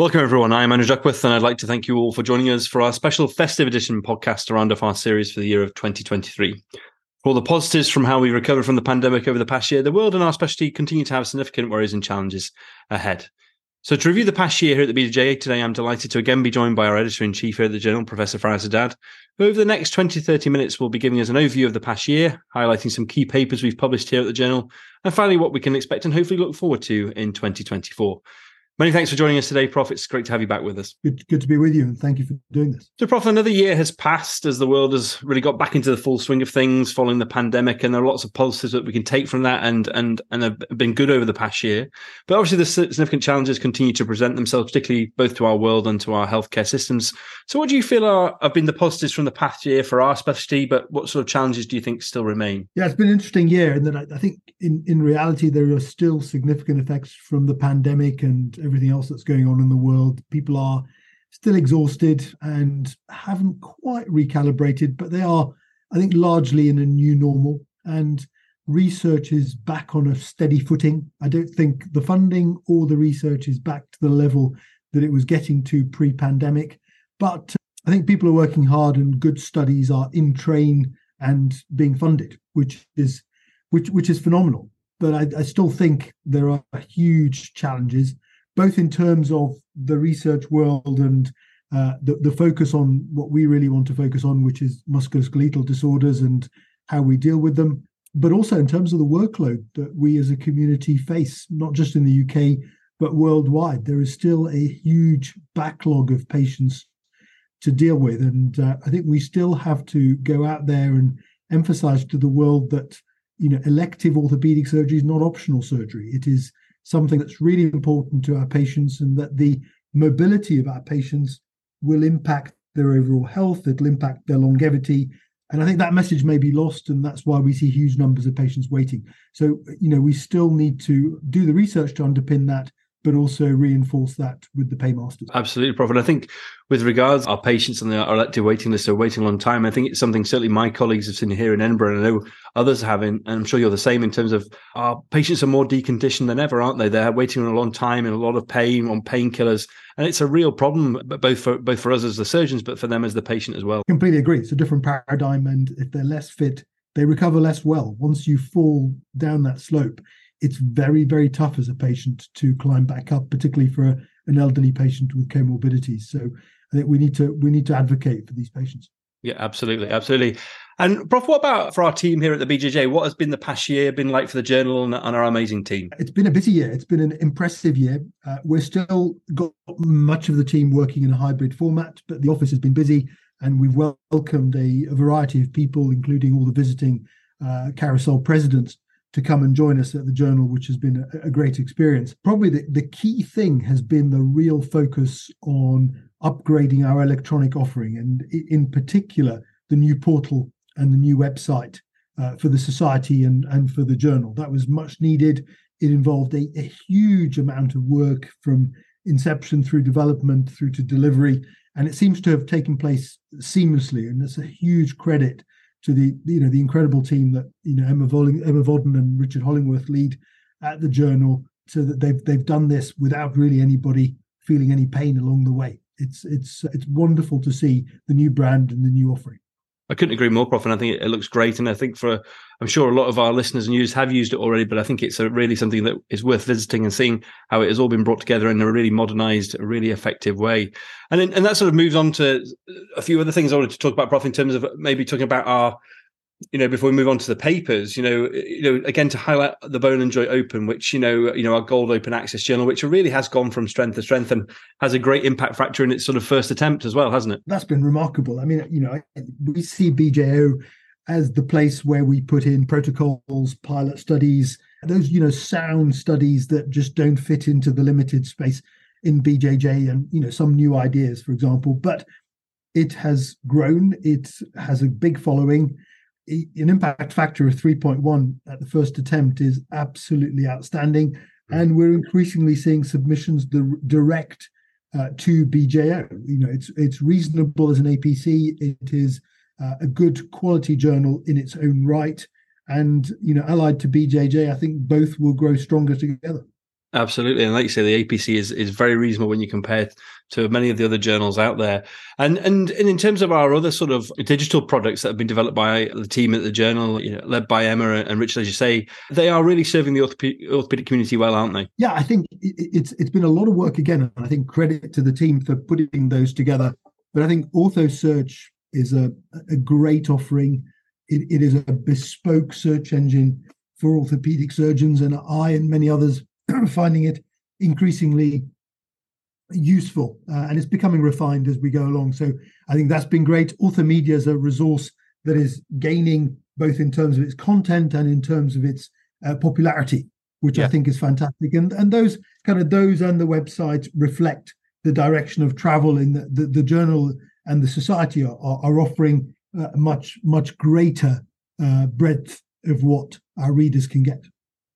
Welcome, everyone. I'm Andrew Duckworth, and I'd like to thank you all for joining us for our special festive edition podcast around our series for the year of 2023. For all the positives from how we recovered from the pandemic over the past year, the world and our specialty continue to have significant worries and challenges ahead. So, to review the past year here at the BJJ today, I'm delighted to again be joined by our editor in chief here at the Journal, Professor Fares Haddad, who over the next 20 30 minutes will be giving us an overview of the past year, highlighting some key papers we've published here at the Journal, and finally what we can expect and hopefully look forward to in 2024. Many thanks for joining us today, Prof. It's great to have you back with us. Good, good to be with you, and thank you for doing this. So, Prof, another year has passed as the world has really got back into the full swing of things following the pandemic, and there are lots of positives that we can take from that, and and and have been good over the past year. But obviously, the significant challenges continue to present themselves, particularly both to our world and to our healthcare systems. So, what do you feel are have been the positives from the past year for our specialty? But what sort of challenges do you think still remain? Yeah, it's been an interesting year, and that I, I think in in reality there are still significant effects from the pandemic and everything else that's going on in the world. People are still exhausted and haven't quite recalibrated, but they are, I think, largely in a new normal. And research is back on a steady footing. I don't think the funding or the research is back to the level that it was getting to pre pandemic. But I think people are working hard and good studies are in train and being funded, which is which which is phenomenal. But I, I still think there are huge challenges both in terms of the research world and uh, the, the focus on what we really want to focus on, which is musculoskeletal disorders and how we deal with them, but also in terms of the workload that we as a community face, not just in the UK, but worldwide. There is still a huge backlog of patients to deal with. And uh, I think we still have to go out there and emphasize to the world that you know elective orthopedic surgery is not optional surgery. It is something that's really important to our patients and that the mobility of our patients will impact their overall health, it'll impact their longevity. And I think that message may be lost, and that's why we see huge numbers of patients waiting. So, you know, we still need to do the research to underpin that but also reinforce that with the paymasters. Absolutely, Prof. And I think with regards our patients on the elective waiting list are waiting a long time, I think it's something certainly my colleagues have seen here in Edinburgh, and I know others have, and I'm sure you're the same in terms of our patients are more deconditioned than ever, aren't they? They're waiting a long time in a lot of pain on painkillers, and it's a real problem But both for both for us as the surgeons, but for them as the patient as well. Completely agree. It's a different paradigm, and if they're less fit, they recover less well. Once you fall down that slope, it's very, very tough as a patient to climb back up, particularly for a, an elderly patient with comorbidities. So I think we need to we need to advocate for these patients. Yeah, absolutely, absolutely. And Prof, what about for our team here at the BJJ? What has been the past year been like for the journal and, and our amazing team? It's been a busy year. It's been an impressive year. Uh, we're still got much of the team working in a hybrid format, but the office has been busy, and we've welcomed a, a variety of people, including all the visiting uh, carousel presidents to come and join us at the journal, which has been a, a great experience. Probably the, the key thing has been the real focus on upgrading our electronic offering, and in particular, the new portal and the new website uh, for the society and, and for the journal. That was much needed. It involved a, a huge amount of work from inception through development through to delivery, and it seems to have taken place seamlessly. And that's a huge credit to the you know the incredible team that you know Emma, Voling, Emma Vodden and Richard Hollingworth lead at the journal, so that they've they've done this without really anybody feeling any pain along the way. It's it's it's wonderful to see the new brand and the new offering. I couldn't agree more, Prof. And I think it, looks great. And I think for, I'm sure a lot of our listeners and users have used it already, but I think it's really something that is worth visiting and seeing how it has all been brought together in a really modernized, really effective way. And and that sort of moves on to a few other things I wanted to talk about, Prof, in terms of maybe talking about our you know, before we move on to the papers, you know, uh, you know, again to highlight the Bone and Joint Open, which you know, you know, our Gold Open Access Journal, which really has gone from strength to strength and has a great impact factor in its sort of first attempt as well, hasn't it? That's been remarkable. I mean, you know, we see BJO as the place where we put in protocols, pilot studies, those you know, sound studies that just don't fit into the limited space in BJJ, and you know, some new ideas, for example, but it has grown. It has a big following an impact factor of 3.1 at the first attempt is absolutely outstanding. Hmm. And we're increasingly seeing submissions direct uh, to BJO. You know, it's it's reasonable as an APC. It is uh, a good quality journal in its own right, and you know, allied to BJJ, I think both will grow stronger together. Absolutely, and like you say, the APC is is very reasonable when you compare to many of the other journals out there. And and, and in terms of our other sort of digital products that have been developed by the team at the journal, you know, led by Emma and Richard, as you say, they are really serving the orthopedic, community well, aren't they? Yeah, I think it's it's been a lot of work again, and I think credit to the team for putting those together. But I think OrthoSearch is a a great offering. It, it is a bespoke search engine for orthopedic surgeons, and I and many others finding it increasingly useful uh, and it's becoming refined as we go along. So I think that's been great. Orthomedia is a resource that is gaining both in terms of its content and in terms of its uh, popularity, which yeah. I think is fantastic. And and those kind of those and the website reflect the direction of travel in the, the, the journal and the society are, are offering uh, much much greater uh, breadth of what our readers can get.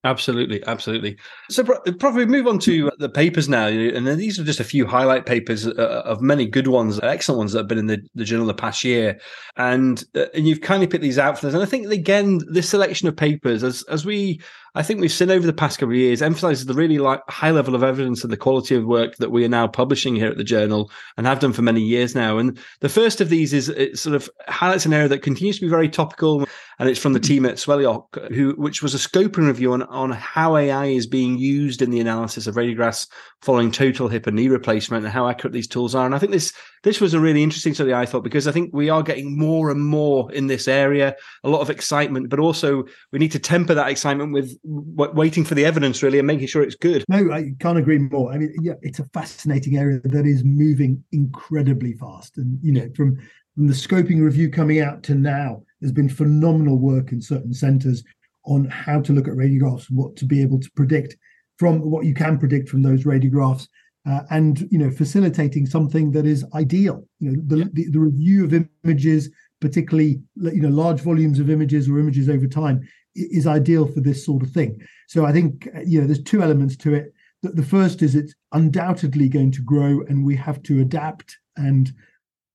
Absolutely, absolutely. So, probably move on to the papers now, and these are just a few highlight papers uh, of many good ones, excellent ones that have been in the, the journal the past year, and uh, and you've kindly picked these out for us. And I think again, this selection of papers, as as we I think we've seen over the past couple of years emphasizes the really like high level of evidence and the quality of work that we are now publishing here at the journal and have done for many years now. And the first of these is it sort of highlights an area that continues to be very topical, and it's from the team at Swellyock, who which was a scoping review on on how AI is being used in the analysis of radiographs following total hip and knee replacement and how accurate these tools are. And I think this this was a really interesting study, I thought, because I think we are getting more and more in this area, a lot of excitement, but also we need to temper that excitement with waiting for the evidence, really, and making sure it's good. No, I can't agree more. I mean, yeah, it's a fascinating area that is moving incredibly fast. And, you know, from, from the scoping review coming out to now, there's been phenomenal work in certain centers on how to look at radiographs, what to be able to predict from what you can predict from those radiographs uh, and you know facilitating something that is ideal. You know the, yeah. the, the, review of images particularly you know large volumes of images or images over time is ideal for this sort of thing. So i think uh, you know there's two elements to it. The, the first is it's undoubtedly going to grow and we have to adapt and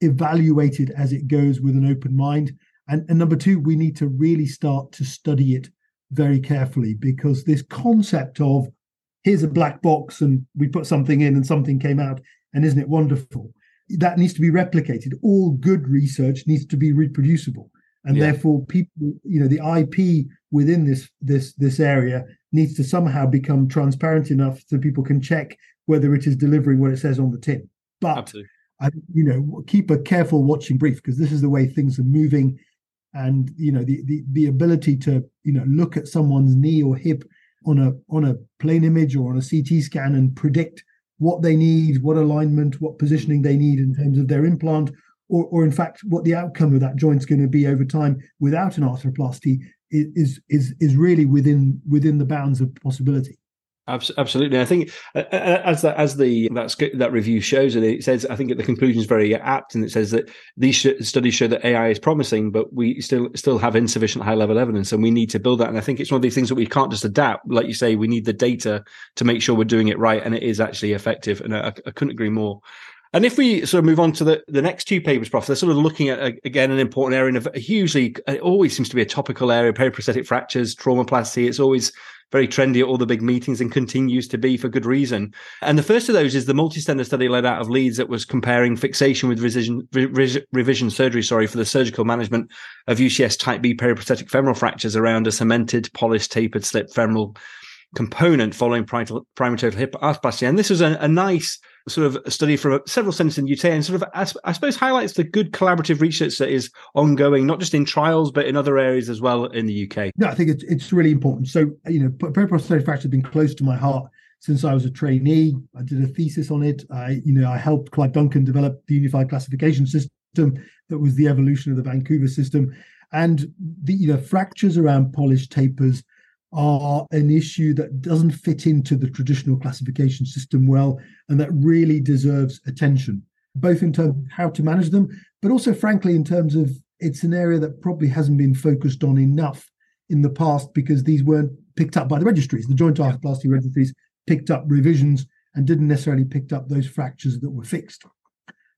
evaluate it as it goes with an open mind. And, and number two we need to really start to study it very carefully because this concept of here's a black box and we put something in and something came out. And isn't it wonderful? That needs to be replicated. All good research needs to be reproducible. And yeah. therefore people you know the ip within this this this area needs to somehow become transparent enough so people can check whether it is delivering what it says on the tin. But Absolutely. I, you know keep a careful watching brief because this is the way things are moving. And you know the, the the ability to you know look at someone's knee or hip on a on a plane image or on a CT scan and predict what they need, what alignment, what positioning they need in terms of their implant, or, or in fact what the outcome of that joint's going to be over time without an arthroplasty is is is really within within the bounds of possibility. Absolutely, I think uh, uh, uh, as as the that that review shows, and it says I think the conclusion is very apt, and it says that these studies show that AI is promising, but we still still have insufficient high level evidence, and we need to build that. And I think it's one of these things that we can't just adapt, like you say, we need the data to make sure we're doing it right, and it is actually effective. And I, I couldn't agree more. And if we sort of move on to the, the next two papers, Prof, they're sort of looking at, again, an important area and a hugely, it always seems to be a topical area, periprosthetic fractures, trauma, traumaplasty. It's always very trendy at all the big meetings and continues to be for good reason. And the first of those is the multi-center study led out of Leeds that was comparing fixation with revision, re- revision surgery, sorry, for the surgical management of UCS type B periprosthetic femoral fractures around a cemented, polished, tapered slip femoral component following primary total hip arthroplasty. And this was a, a nice sort of a study from several centers in the UK and sort of, I, suppose, highlights the good collaborative research that is ongoing, not just in trials, but in other areas as well in the UK. No, I think it's, it's really important. So, you know, periprosthetic fracture has been close to my heart since I was a trainee. I did a thesis on it. I, you know, I helped Clive Duncan develop the unified classification system that was the evolution of the Vancouver system. And the you know, fractures around polished tapers are an issue that doesn't fit into the traditional classification system well and that really deserves attention, both in terms of how to manage them, but also, frankly, in terms of it's an area that probably hasn't been focused on enough in the past because these weren't picked up by the registries. The joint arthroplasty registries picked up revisions and didn't necessarily pick up those fractures that were fixed.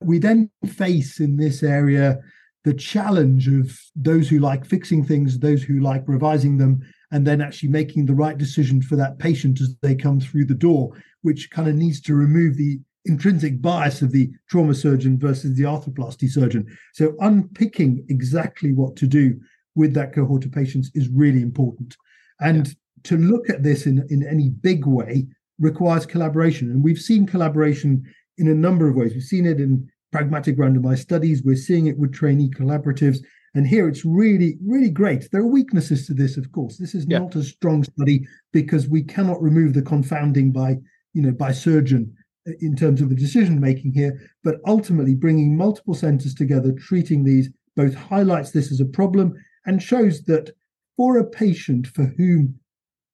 We then face in this area the challenge of those who like fixing things, those who like revising them, and then actually making the right decision for that patient as they come through the door, which kind of needs to remove the intrinsic bias of the trauma surgeon versus the arthroplasty surgeon. So unpicking exactly what to do with that cohort of patients is really important. And yeah. to look at this in, in any big way requires collaboration. And we've seen collaboration in a number of ways. We've seen it in pragmatic randomized studies. We're seeing it with trainee collaboratives. And here it's really, really great. There are weaknesses to this, of course. This is yeah. not a strong study because we cannot remove the confounding by, you know, by surgeon in terms of the decision making here. But ultimately, bringing multiple centers together, treating these, both highlights this as a problem and shows that for a patient for whom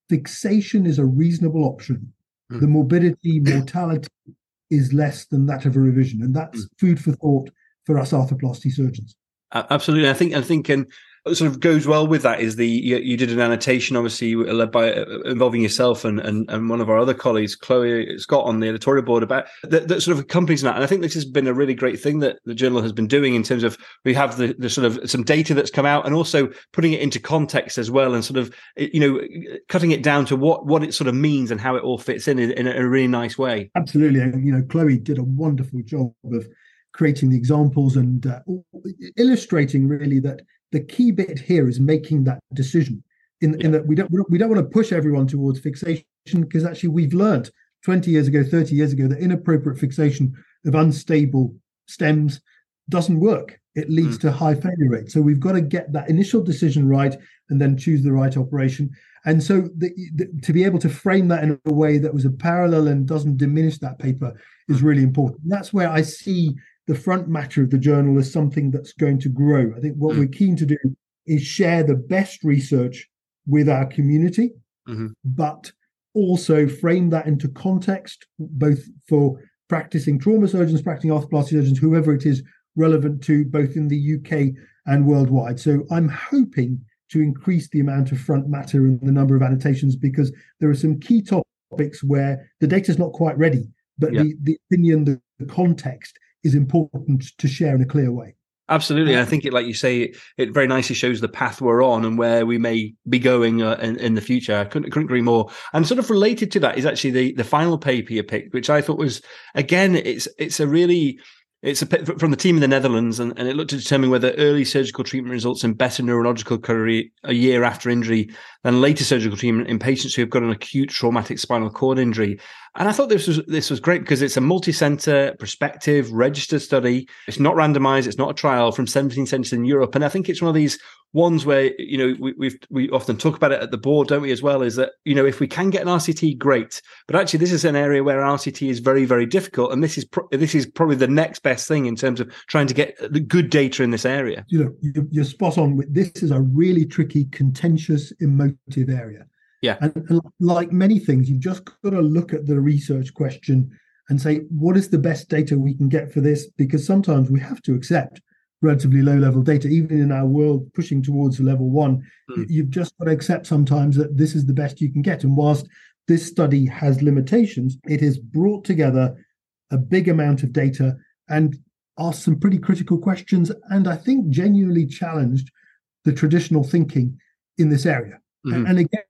fixation is a reasonable option, mm. the morbidity, mortality is less than that of a revision. And that's mm. food for thought for us arthroplasty surgeons. Absolutely, I think I think and sort of goes well with that is the you, you, did an annotation obviously led by uh, involving yourself and, and and one of our other colleagues chloe scott on the editorial board about that, that sort of accompanies that. And i think this has been a really great thing that the journal has been doing in terms of we have the, the sort of some data that's come out and also putting it into context as well and sort of you know cutting it down to what what it sort of means and how it all fits in in, in a really nice way. Absolutely. And you know chloe did a wonderful job of creating the examples and uh, illustrating really that the key bit here is making that decision in, yeah. in that we don't we don't want to push everyone towards fixation because actually we've learned 20 years ago 30 years ago that inappropriate fixation of unstable stems doesn't work it leads mm. to high failure rate. so we've got to get that initial decision right and then choose the right operation and so the, the, to be able to frame that in a way that was a parallel and doesn't diminish that paper is really important that's where i see the front matter of the journal is something that's going to grow. I think what mm. we're keen to do is share the best research with our community, mm-hmm. but also frame that into context, both for practicing trauma surgeons, practicing arthroplasty surgeons, whoever it is relevant to, both in the UK and worldwide. So I'm hoping to increase the amount of front matter and the number of annotations because there are some key topics where the data is not quite ready, but the, the opinion, the, the context is important to share in a clear way. Absolutely, I think it, like you say, it, very nicely shows the path we're on and where we may be going uh, in, in, the future. I couldn't, couldn't, agree more. And sort of related to that is actually the the final paper you picked, which I thought was again, it's it's a really it's a, from the team in the Netherlands, and, and, it looked to determine whether early surgical treatment results in better neurological recovery a year after injury than later surgical treatment in patients who have got an acute traumatic spinal cord injury. And I thought this was this was great because it's a multi-center, prospective, registered study. It's not randomized. It's not a trial from 17 centers in Europe, and I think it's one of these ones where you know we we've, we often talk about it at the board, don't we? As well is that you know if we can get an RCT, great. But actually, this is an area where RCT is very very difficult, and this is pro- this is probably the next best thing in terms of trying to get the good data in this area. You know, you're spot on. This is a really tricky, contentious, emotive area. Yeah. And, and like many things, you've just got to look at the research question and say, what is the best data we can get for this? Because sometimes we have to accept relatively low level data, even in our world pushing towards level one. Mm. You've just got to accept sometimes that this is the best you can get. And whilst this study has limitations, it has brought together a big amount of data and asked some pretty critical questions. And I think genuinely challenged the traditional thinking in this area. Mm-hmm. And again,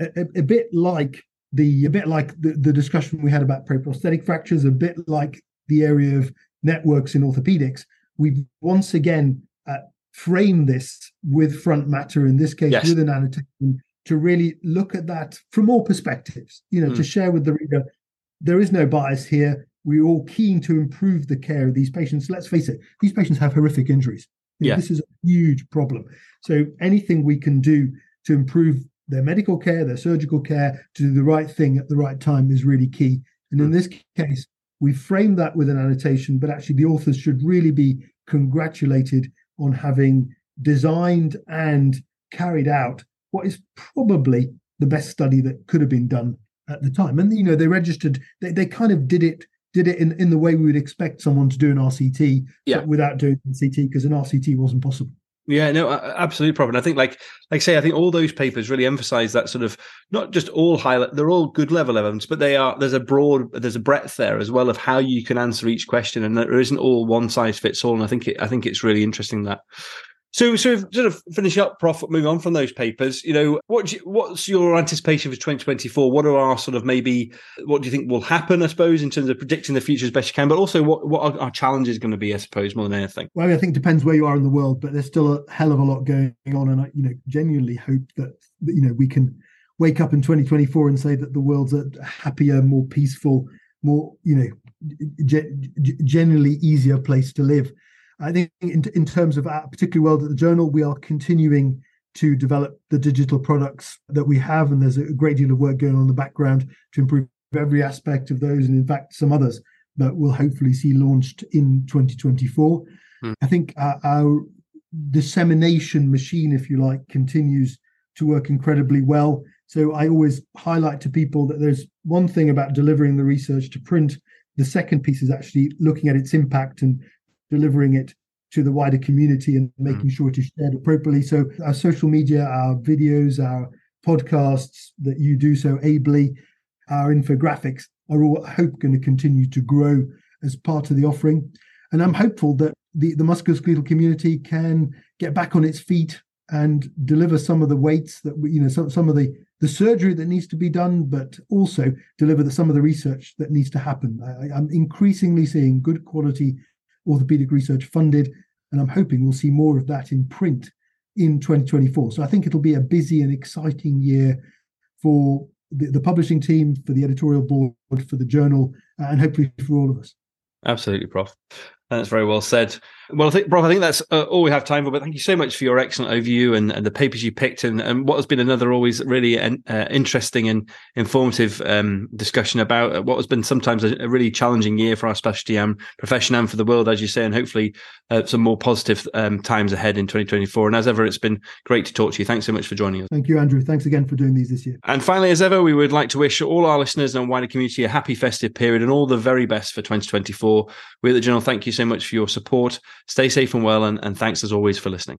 a, a, bit like the a bit like the, the discussion we had about periprosthetic fractures, a bit like the area of networks in orthopedics. We've once again uh, framed this with front matter, in this case yes. with an annotation, to really look at that from all perspectives. You know, mm. to share with the reader, there is no bias here. We're all keen to improve the care of these patients. Let's face it; these patients have horrific injuries. You know, yeah. This is a huge problem. So anything we can do to improve their medical care, their surgical care, to do the right thing at the right time is really key. And in hmm. this case, we frame that with an annotation, but actually the authors should really be congratulated on having designed and carried out what is probably the best study that could have been done at the time. And you know, they registered, they, they kind of did it did it in, in the way we would expect someone to do an RCT, yeah. without doing an RCT because an RCT wasn't possible. Yeah, no, absolutely proper. I think, like, like I say, I think all those papers really emphasize that sort of not just all highlight; they're all good level evidence, but they are there's a broad, there's a breadth there as well of how you can answer each question, and there isn't all one size fits all. And I think it, I think it's really interesting that. So, so sort of finish up, Prof. Moving on from those papers, you know, what you, what's your anticipation for 2024? What are our sort of maybe what do you think will happen? I suppose in terms of predicting the future as best you can, but also what what are our challenges going to be? I suppose more than anything. Well, I think it depends where you are in the world, but there's still a hell of a lot going on, and I, you know, genuinely hope that you know we can wake up in 2024 and say that the world's a happier, more peaceful, more you know, generally easier place to live. I think in, in terms of our particularly well at the journal, we are continuing to develop the digital products that we have, and there's a great deal of work going on in the background to improve every aspect of those, and in fact, some others that we'll hopefully see launched in 2024. Mm. I think our, our dissemination machine, if you like, continues to work incredibly well. So I always highlight to people that there's one thing about delivering the research to print. The second piece is actually looking at its impact and delivering it to the wider community and hmm. making sure it is shared appropriately. So our social media, our videos, our podcasts that you do so ably, our infographics are all, I hope, going to continue to grow as part of the offering. And I'm hopeful that the, the musculoskeletal community can get back on its feet and deliver some of the weights that we, you know, some, some of the the surgery that needs to be done, but also deliver the, some of the research that needs to happen. I, I'm increasingly seeing good quality orthopedic research funded, and I'm hoping we'll see more of that in print in 2024. So I think it'll be a busy and exciting year for the, the publishing team, for the editorial board, for the journal, and hopefully for all of us. Absolutely, Prof. That's very well said. Well, I think, I think that's uh, all we have time for. But thank you so much for your excellent overview and, and the papers you picked, and, and, what has been another always really uh, interesting and informative um, discussion about what has been sometimes a, a, really challenging year for our specialty and profession and for the world, as you say, and hopefully uh, some more positive um, times ahead in 2024. And as ever, it's been great to talk to you. Thanks so much for joining us. Thank you, Andrew. Thanks again for doing these this year. And finally, as ever, we would like to wish all our listeners and wider community a happy festive period and all the very best for 2024. We at the Journal thank you so much for your support. Stay safe and well, and, and thanks as always for listening.